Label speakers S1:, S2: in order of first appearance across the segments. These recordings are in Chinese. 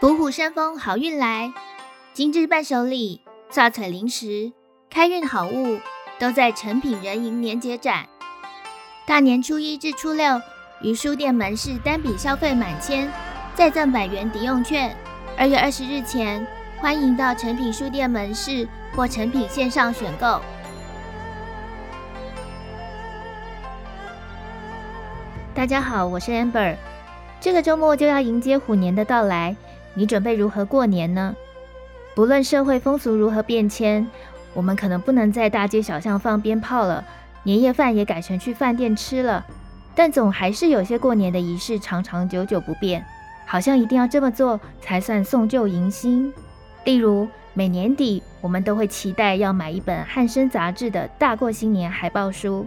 S1: 伏虎生风，好运来！精致伴手礼、刷脆零食、开运好物，都在诚品人迎年节展。大年初一至初六，于书店门市单笔消费满千，再赠百元抵用券。二月二十日前，欢迎到诚品书店门市或诚品线上选购。大家好，我是 Amber。这个周末就要迎接虎年的到来。你准备如何过年呢？不论社会风俗如何变迁，我们可能不能在大街小巷放鞭炮了，年夜饭也改成去饭店吃了。但总还是有些过年的仪式长长久久不变，好像一定要这么做才算送旧迎新。例如，每年底我们都会期待要买一本汉生杂志的大过新年海报书。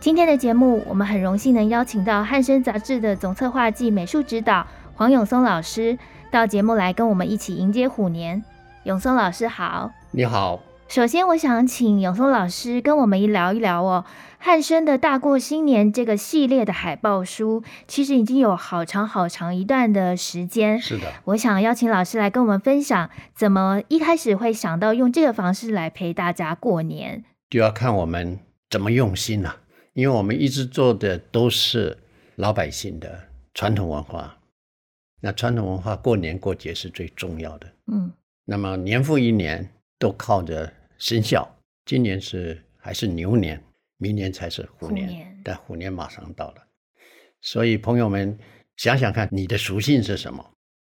S1: 今天的节目，我们很荣幸能邀请到汉生杂志的总策划暨美术指导黄永松老师。到节目来跟我们一起迎接虎年，永松老师好，
S2: 你好。
S1: 首先，我想请永松老师跟我们一聊一聊哦，汉生的大过新年这个系列的海报书，其实已经有好长好长一段的时间。
S2: 是的，
S1: 我想邀请老师来跟我们分享，怎么一开始会想到用这个方式来陪大家过年，
S2: 就要看我们怎么用心了啊，因为我们一直做的都是老百姓的传统文化。那传统文化过年过节是最重要的，嗯，那么年复一年都靠着生肖，今年是还是牛年，明年才是虎年，虎年，但虎年马上到了，所以朋友们想想看，你的属性是什么？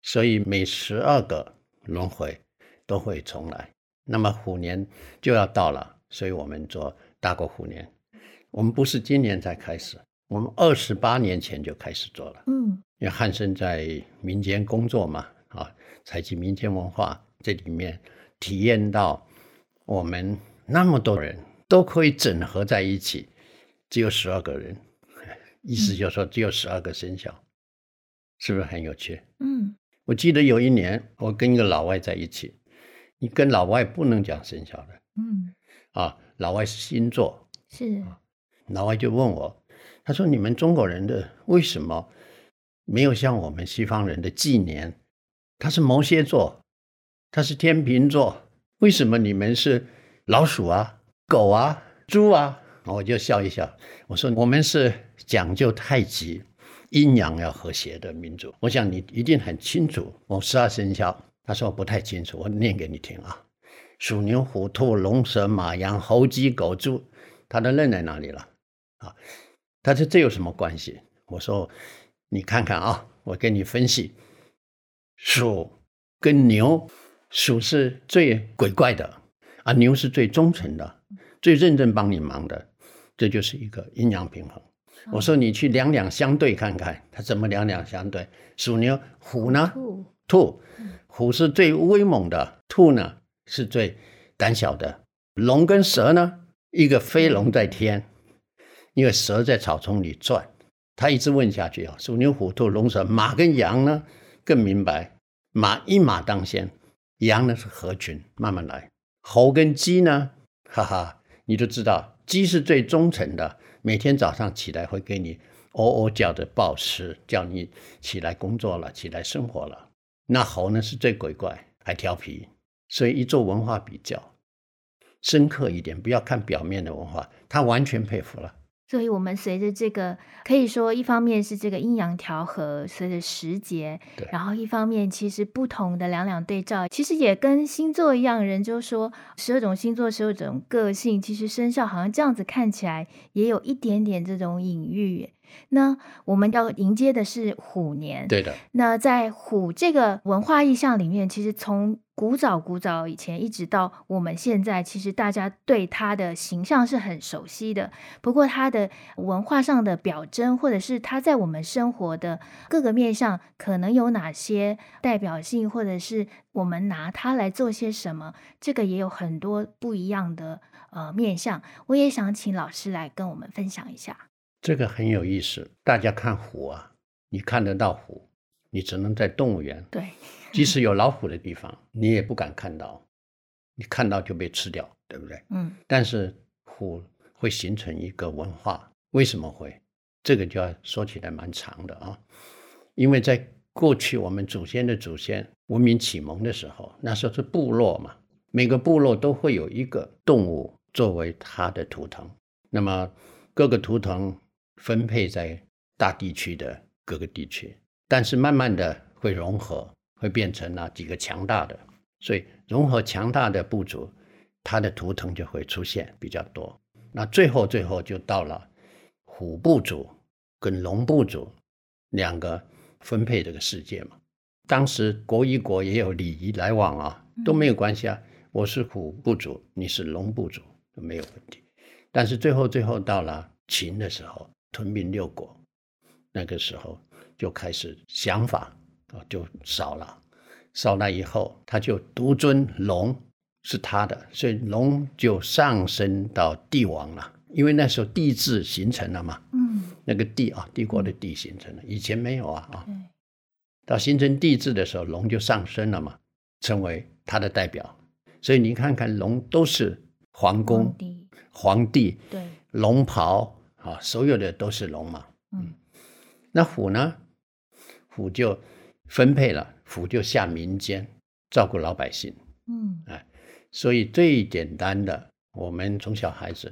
S2: 所以每十二个轮回都会重来，那么虎年就要到了，所以我们做大过虎年，我们不是今年才开始，我们二十八年前就开始做了，嗯。因为汉生在民间工作嘛，啊，采集民间文化，这里面体验到我们那么多人都可以整合在一起，只有十二个人，意思就是说只有十二个生肖，嗯，是不是很有趣？嗯，我记得有一年我跟一个老外在一起，你跟老外不能讲生肖的，嗯，啊，老外是星座，是，老外就问我，他说你们中国人的为什么？没有像我们西方人的纪年，他是摩羯座，他是天秤座，为什么你们是老鼠啊、狗啊、猪啊？我就笑一笑，我说我们是讲究太极，阴阳要和谐的民族。我想你一定很清楚，我十二生肖。他说不太清楚，我念给你听啊：鼠、牛、虎、兔、龙、蛇、马、羊、猴、鸡、狗、猪。他都认在哪里了？啊，他说这有什么关系？我说。你看看啊，我给你分析，鼠跟牛，鼠是最鬼怪的，啊，牛是最忠诚的，最认真帮你忙的，这就是一个阴阳平衡。我说你去两两相对看看，它怎么两两相对？鼠牛虎呢？兔，虎是最威猛的，兔呢是最胆小的。龙跟蛇呢？一个飞龙在天，因为蛇在草丛里转。他一直问下去啊，鼠牛虎兔龙蛇马跟羊呢？更明白，马一马当先，羊呢是合群，慢慢来。猴跟鸡呢？哈哈，你都知道，鸡是最忠诚的，每天早上起来会给你喔喔叫的报时，叫你起来工作了，起来生活了。那猴呢是最鬼怪，还调皮。所以一做文化比较深刻一点，不要看表面的文化，他完全佩服了。
S1: 所以，我们随着这个，可以说，一方面是这个阴阳调和，随着时节，然后一方面，其实不同的两两对照，其实也跟星座一样，人就说十二种星座，十二种个性，其实生肖好像这样子看起来，也有一点点这种隐喻。那我们要迎接的是虎年，
S2: 对的。
S1: 那在虎这个文化意象里面，其实从古早古早以前一直到我们现在，其实大家对它的形象是很熟悉的。不过它的文化上的表征，或者是它在我们生活的各个面上，可能有哪些代表性，或者是我们拿它来做些什么，这个也有很多不一样的呃面向。我也想请老师来跟我们分享一下。
S2: 这个很有意思，大家看虎啊，你看得到虎，你只能在动物园。
S1: 对，
S2: 即使有老虎的地方，你也不敢看到，你看到就被吃掉，对不对？嗯。但是虎会形成一个文化，为什么会？这个就要说起来蛮长的啊，因为在过去我们祖先的祖先文明启蒙的时候，那时候是部落嘛，每个部落都会有一个动物作为它的图腾，那么各个图腾分配在大地区的各个地区，但是慢慢的会融合，会变成了几个强大的，所以融合强大的部族，它的图腾就会出现比较多。那最后最后就到了虎部族跟龙部族两个分配这个世界嘛。当时国与国也有礼仪来往啊，都没有关系啊。我是虎部族，你是龙部族都没有问题。但是最后最后到了秦的时候，吞并六国，那个时候就开始想法啊就少了，少了以后他就独尊龙。是他的，所以龙就上升到帝王了，因为那时候帝制形成了嘛。嗯，那个帝啊，帝国的帝形成了，以前没有啊啊。到形成帝制的时候，龙就上升了嘛，成为他的代表。所以你看看龙都是皇宫、皇帝、皇帝对，龙袍啊，所有的都是龙嘛。嗯，那虎呢？虎就分配了，虎就下民间照顾老百姓。嗯，哎。所以最简单的，我们从小孩子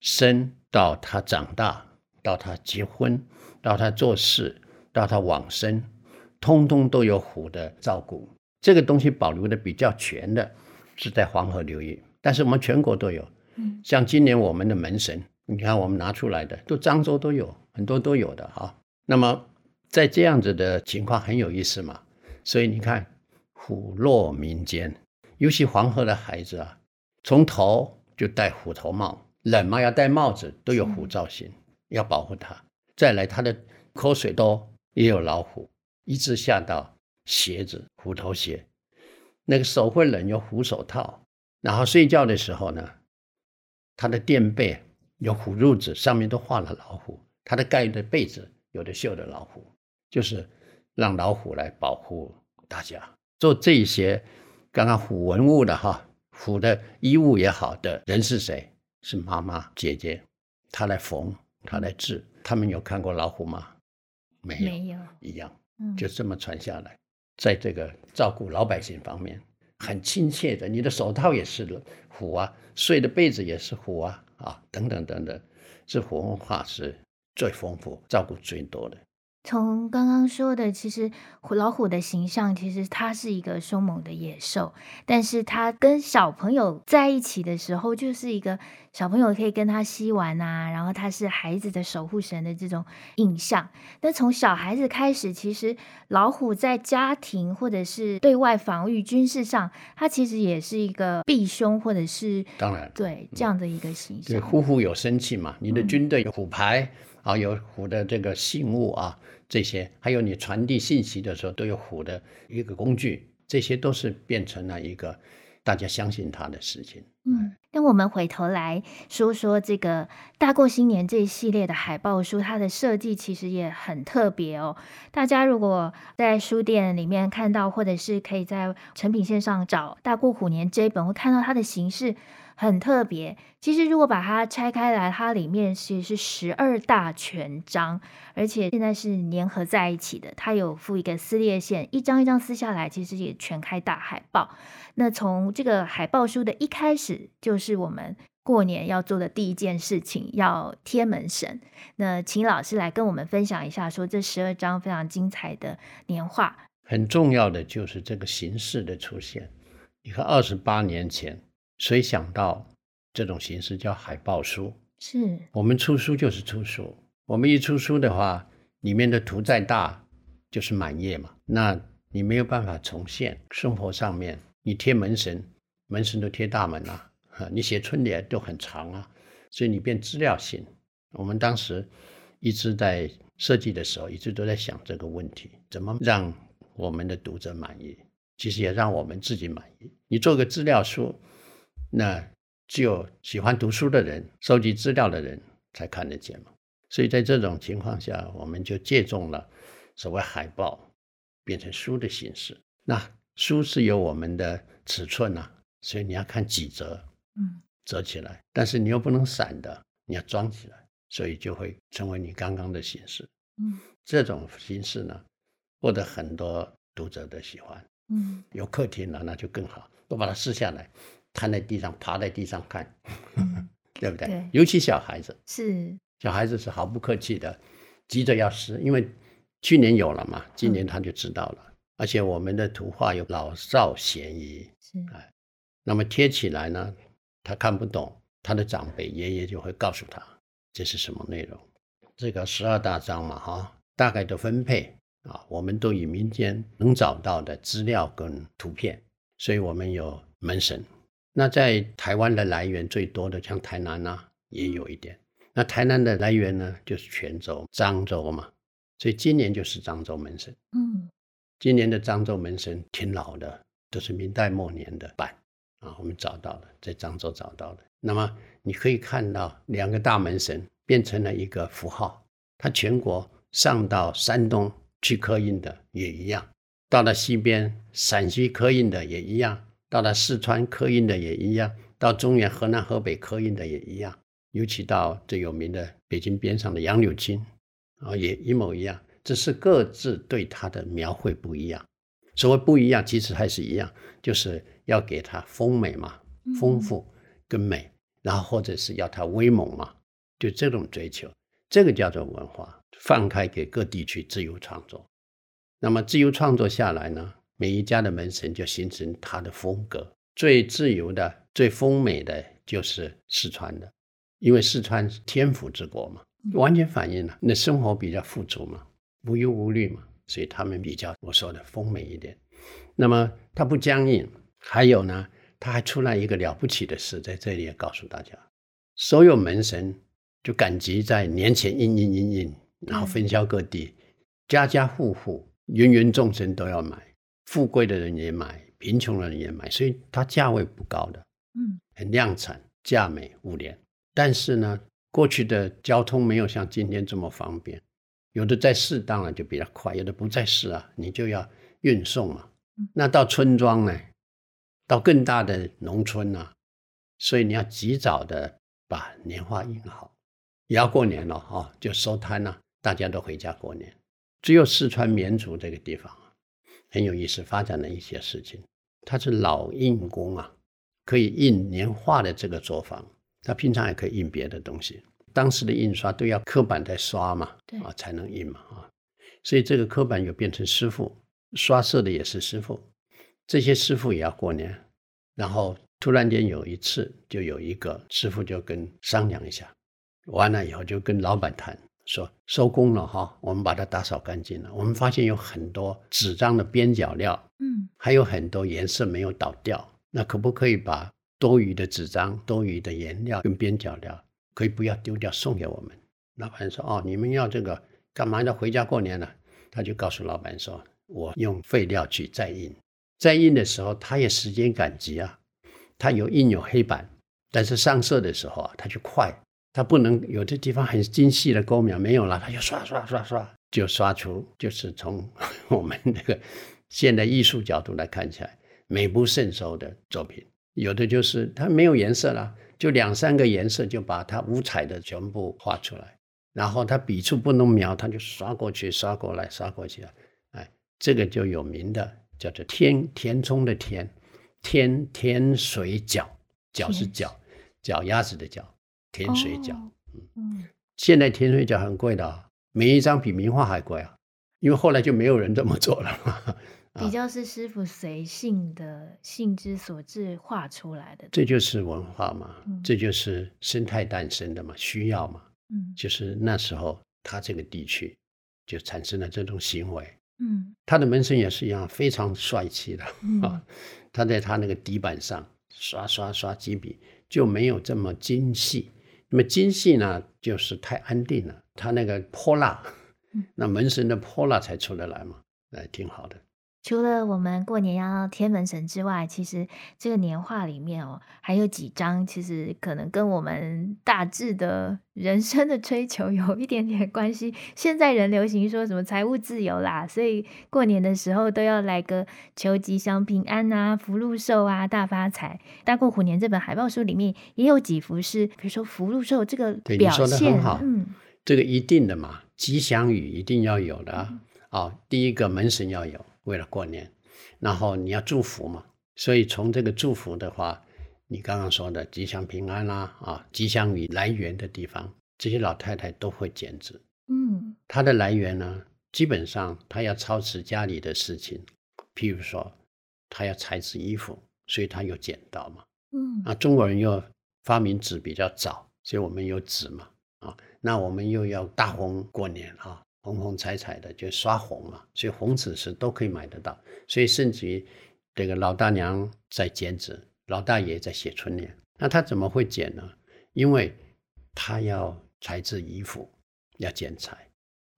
S2: 生到他长大，到他结婚，到他做事，到他往生，通通都有虎的照顾。这个东西保留的比较全的，是在黄河流域，但是我们全国都有。嗯像今年我们的门神，你看我们拿出来的，都漳州都有很多都有的哈。那么在这样子的情况很有意思嘛，所以你看虎落民间。尤其黄河的孩子啊，从头就戴虎头帽，冷嘛要戴帽子，都有虎造型，要保护他。再来，他的口水多也有老虎，一直下到鞋子，虎头鞋，那个手会冷，有虎手套。然后睡觉的时候呢，他的垫背有虎褥子，上面都画了老虎。他的盖的被子有的绣的老虎，就是让老虎来保护大家。做这些。刚刚虎文物的哈，虎的衣物也好的人是谁？是妈妈姐姐，她来缝，她来织。他们有看过老虎吗？没有，没有，一样，就这么传下来。嗯、在这个照顾老百姓方面，很亲切的。你的手套也是虎啊，睡的被子也是虎啊，啊，等等等等，这虎文化是最丰富、照顾最多的。
S1: 从刚刚说的，其实虎老虎的形象，其实它是一个凶猛的野兽，但是它跟小朋友在一起的时候，就是一个小朋友可以跟它嬉玩啊，然后它是孩子的守护神的这种印象。那从小孩子开始，其实老虎在家庭或者是对外防御、军事上，它其实也是一个避凶，或者是
S2: 当然
S1: 对这样的一个形象。
S2: 对，虎虎有生气嘛，你的军队有虎牌。嗯啊，有虎的这个信物啊，这些还有你传递信息的时候都有虎的一个工具，这些都是变成了一个大家相信它的事情。
S1: 嗯，那我们回头来说说这个大过新年这一系列的海报书，它的设计其实也很特别哦。大家如果在书店里面看到，或者是可以在成品线上找《大过虎年》这一本，会看到它的形式。很特别，其实如果把它拆开来，它里面其实是十二大全章，而且现在是粘合在一起的。它有附一个撕裂线，一张一张撕下来，其实也全开大海报。那从这个海报书的一开始，就是我们过年要做的第一件事情，要贴门神。那请老师来跟我们分享一下，说这十二张非常精彩的年画。
S2: 很重要的就是这个形式的出现。你看，二十八年前。谁想到这种形式叫海报书？是我们出书就是出书，我们一出书的话，里面的图再大就是满页嘛，那你没有办法重现生活上面。你贴门神，门神都贴大门啊，你写春联都很长啊，所以你变资料性。我们当时一直在设计的时候，一直都在想这个问题：怎么让我们的读者满意？其实也让我们自己满意。你做个资料书。那只有喜欢读书的人、收集资料的人才看得见嘛。所以在这种情况下，我们就借重了所谓海报，变成书的形式。那书是有我们的尺寸啊，所以你要看几折，嗯，折起来。但是你又不能散的，你要装起来，所以就会成为你刚刚的形式。嗯，这种形式呢，获得很多读者的喜欢。嗯，有客厅了，那就更好。都把它撕下来，摊在地上，趴在地上看，嗯、对不对？对，尤其小孩子
S1: 是
S2: 小孩子是毫不客气的，急着要撕，因为去年有了嘛，今年他就知道了。嗯、而且我们的图画有老少咸宜，是哎，那么贴起来呢，他看不懂，他的长辈爷爷就会告诉他这是什么内容。这个十二大章嘛，哈，大概的分配啊，我们都以民间能找到的资料跟图片。所以我们有门神，那在台湾的来源最多的，像台南呐、啊，也有一点。那台南的来源呢，就是泉州、漳州嘛，所以今年就是漳州门神。嗯，今年的漳州门神挺老的，都是明代末年的版啊，我们找到了，在漳州找到的。那么你可以看到两个大门神变成了一个符号，它全国上到山东去刻印的也一样。到了西边，陕西刻印的也一样；到了四川刻印的也一样；到中原、河南、河北刻印的也一样。尤其到最有名的北京边上的杨柳青，啊，也一模一样。只是各自对它的描绘不一样。所谓不一样，其实还是一样，就是要给它丰美嘛，丰富跟美，然后或者是要它威猛嘛，就这种追求，这个叫做文化，放开给各地去自由创作。那么自由创作下来呢，每一家的门神就形成他的风格。最自由的、最丰美的就是四川的，因为四川是天府之国嘛，完全反映了那生活比较富足嘛，无忧无虑嘛，所以他们比较我说的丰美一点。那么它不僵硬，还有呢，它还出来一个了不起的事，在这里也告诉大家：所有门神就赶集在年前印印印印，然后分销各地，家家户户。芸芸众生都要买，富贵的人也买，贫穷的人也买，所以它价位不高的，嗯，很量产，价美物廉。但是呢，过去的交通没有像今天这么方便，有的在市当然就比较快，有的不在市啊，你就要运送嘛。那到村庄呢，到更大的农村啊，所以你要及早的把年画印好，也要过年了哈、哦，就收摊了，大家都回家过年。只有四川绵竹这个地方很有意思，发展的一些事情。它是老印工啊，可以印年画的这个作坊，它平常也可以印别的东西。当时的印刷都要刻板在刷嘛，啊才能印嘛啊，所以这个刻板又变成师傅，刷色的也是师傅，这些师傅也要过年。然后突然间有一次，就有一个师傅就跟商量一下，完了以后就跟老板谈。说收工了哈，我们把它打扫干净了。我们发现有很多纸张的边角料，嗯，还有很多颜色没有倒掉。那可不可以把多余的纸张、多余的颜料跟边角料，可以不要丢掉，送给我们？老板说：“哦，你们要这个干嘛要回家过年了？”他就告诉老板说：“我用废料去再印，再印的时候他也时间赶集啊，他有印有黑板，但是上色的时候啊，他就快。”它不能有的地方很精细的勾描没有了，它就刷刷刷刷就刷出，就是从我们那个现代艺术角度来看起来美不胜收的作品。有的就是它没有颜色了，就两三个颜色就把它五彩的全部画出来，然后它笔触不能描，它就刷过去刷过来刷过去了，哎，这个就有名的叫做天填充的填天天水饺，饺是脚脚丫子的脚。甜水饺，嗯，现在甜水饺很贵的啊，每一张比名画还贵啊，因为后来就没有人这么做了嘛。
S1: 比较是师傅随性的性之所至画出来的，
S2: 这就是文化嘛，嗯、这就是生态诞生的嘛，需要嘛，嗯，就是那时候他这个地区就产生了这种行为，嗯，他的门神也是一样，非常帅气的啊，嗯、他在他那个底板上刷刷刷几笔，就没有这么精细。那么精细呢，就是太安定了。它那个泼辣，那门神的泼辣才出得来嘛，哎，挺好的。
S1: 除了我们过年要贴门神之外，其实这个年画里面哦，还有几张，其实可能跟我们大致的人生的追求有一点点关系。现在人流行说什么财务自由啦，所以过年的时候都要来个求吉祥平安啊、福禄寿啊、大发财。大过虎年这本海报书里面也有几幅是，比如说福禄寿这个表现，
S2: 嗯，这个一定的嘛，吉祥语一定要有的。嗯啊，第一个门神要有，为了过年，然后你要祝福嘛，所以从这个祝福的话，你刚刚说的吉祥平安啦，啊，吉祥语来源的地方，这些老太太都会剪纸。嗯，它的来源呢，基本上她要操持家里的事情，譬如说她要裁制衣服，所以她有剪刀嘛。嗯，啊，中国人又发明纸比较早，所以我们有纸嘛。啊，那我们又要大红过年啊，红红彩彩的就刷红嘛，所以红纸是都可以买得到。所以甚至于这个老大娘在剪纸，老大爷在写春联。那他怎么会剪呢？因为他要裁制衣服。要剪裁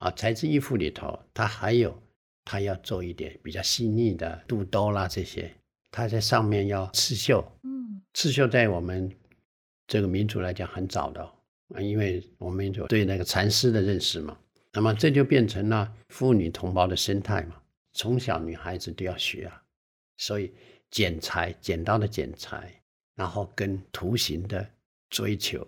S2: 啊，裁制衣服里头，他还有他要做一点比较细腻的肚兜啦这些，他在上面要刺绣。嗯，刺绣在我们这个民族来讲很早的啊，因为我们民族对那个蚕丝的认识嘛，那么这就变成了妇女同胞的生态嘛，从小女孩子都要学啊，所以剪裁，剪刀的剪裁，然后跟图形的追求，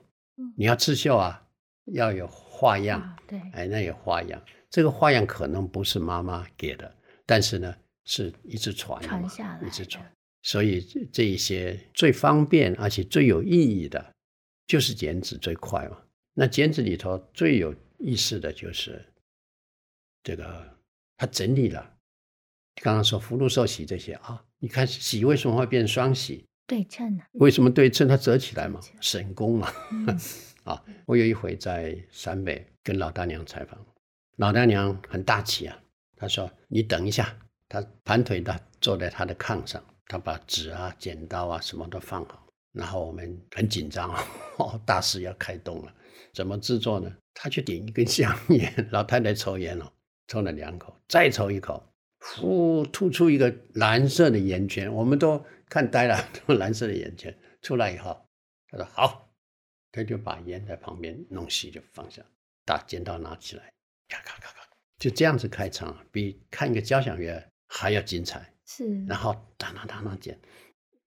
S2: 你要刺绣啊，要有。花样，啊、对，哎，那有花样。这个花样可能不是妈妈给的，但是呢，是一直传传下来，一直传。所以这一些最方便而且最有意义的，就是剪纸最快嘛。那剪纸里头最有意思的就是这个，他整理了。刚刚说福禄寿喜这些啊，你看喜为什么会变双喜？
S1: 对称呢？
S2: 为什么对称？它折起来嘛，神功嘛。嗯 啊，我有一回在陕北跟老大娘采访，老大娘很大气啊，她说：“你等一下。”她盘腿的坐在她的炕上，她把纸啊、剪刀啊什么都放好，然后我们很紧张 哦，大事要开动了，怎么制作呢？他去点一根香烟，老太太抽烟了，抽了两口，再抽一口，呼，吐出一个蓝色的烟圈，我们都看呆了，蓝色的烟圈出来以后，他说：“好。”他就把烟在旁边弄熄，就放下，把剪刀拿起来，咔咔咔咔，就这样子开场，比看一个交响乐还要精彩。是，然后当当当当剪，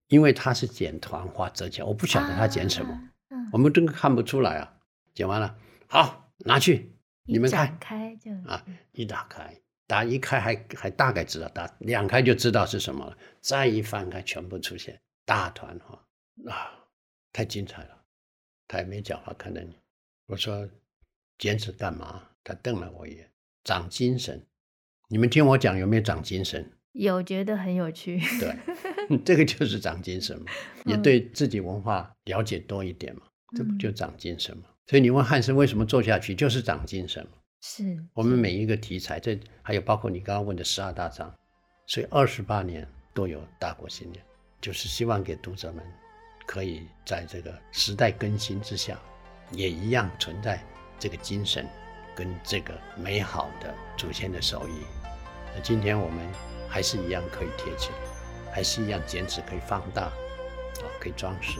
S2: 因为他是剪团花折起来，我不晓得他剪什么，啊嗯、我们真的看不出来啊。剪完了，好，拿去，你们看，开就啊，一打开，打一开还还大概知道，打两开就知道是什么了，再一翻开，全部出现大团花啊，太精彩了。他也没讲话，看着你。我说：“剪纸干嘛？”他瞪了我一眼，长精神。你们听我讲，有没有长精神？
S1: 有，觉得很有趣。
S2: 对，这个就是长精神嘛，也对自己文化了解多一点嘛，嗯、这不就长精神嘛？所以你问汉森为什么做下去，就是长精神嘛。是我们每一个题材，这还有包括你刚刚问的十二大章，所以二十八年都有大国新年，就是希望给读者们。可以在这个时代更新之下，也一样存在这个精神跟这个美好的祖先的手艺。那今天我们还是一样可以贴起来，还是一样剪纸可以放大，啊，可以装饰。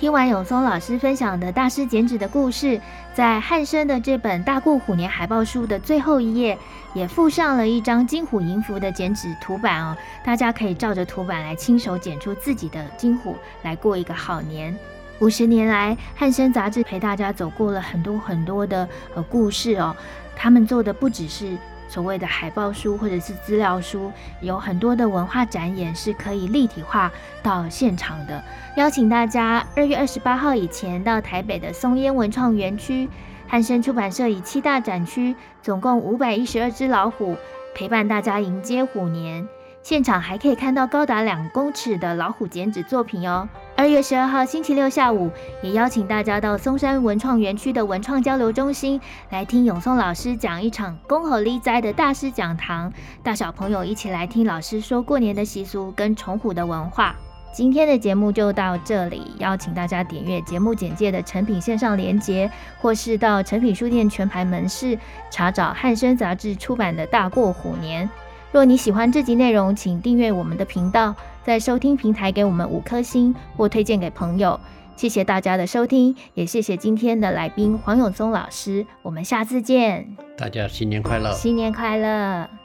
S1: 听完永松老师分享的大师剪纸的故事，在汉生的这本大过虎年海报书的最后一页，也附上了一张金虎银福的剪纸图版哦，大家可以照着图版来亲手剪出自己的金虎，来过一个好年。五十年来，汉生杂志陪大家走过了很多很多的呃故事哦，他们做的不只是。所谓的海报书或者是资料书，有很多的文化展演是可以立体化到现场的。邀请大家二月二十八号以前到台北的松烟文创园区，汉声出版社以七大展区，总共五百一十二只老虎，陪伴大家迎接虎年。现场还可以看到高达两公尺的老虎剪纸作品哦。二月十二号星期六下午，也邀请大家到松山文创园区的文创交流中心来听永松老师讲一场恭贺利哉的大师讲堂，大小朋友一起来听老师说过年的习俗跟崇虎的文化。今天的节目就到这里，邀请大家点阅节目简介的成品线上连结，或是到成品书店全排门市查找汉声杂志出版的《大过虎年》。若你喜欢这集内容，请订阅我们的频道，在收听平台给我们五颗星或推荐给朋友。谢谢大家的收听，也谢谢今天的来宾黄永松老师。我们下次见，
S2: 大家新年快乐！
S1: 新年快乐！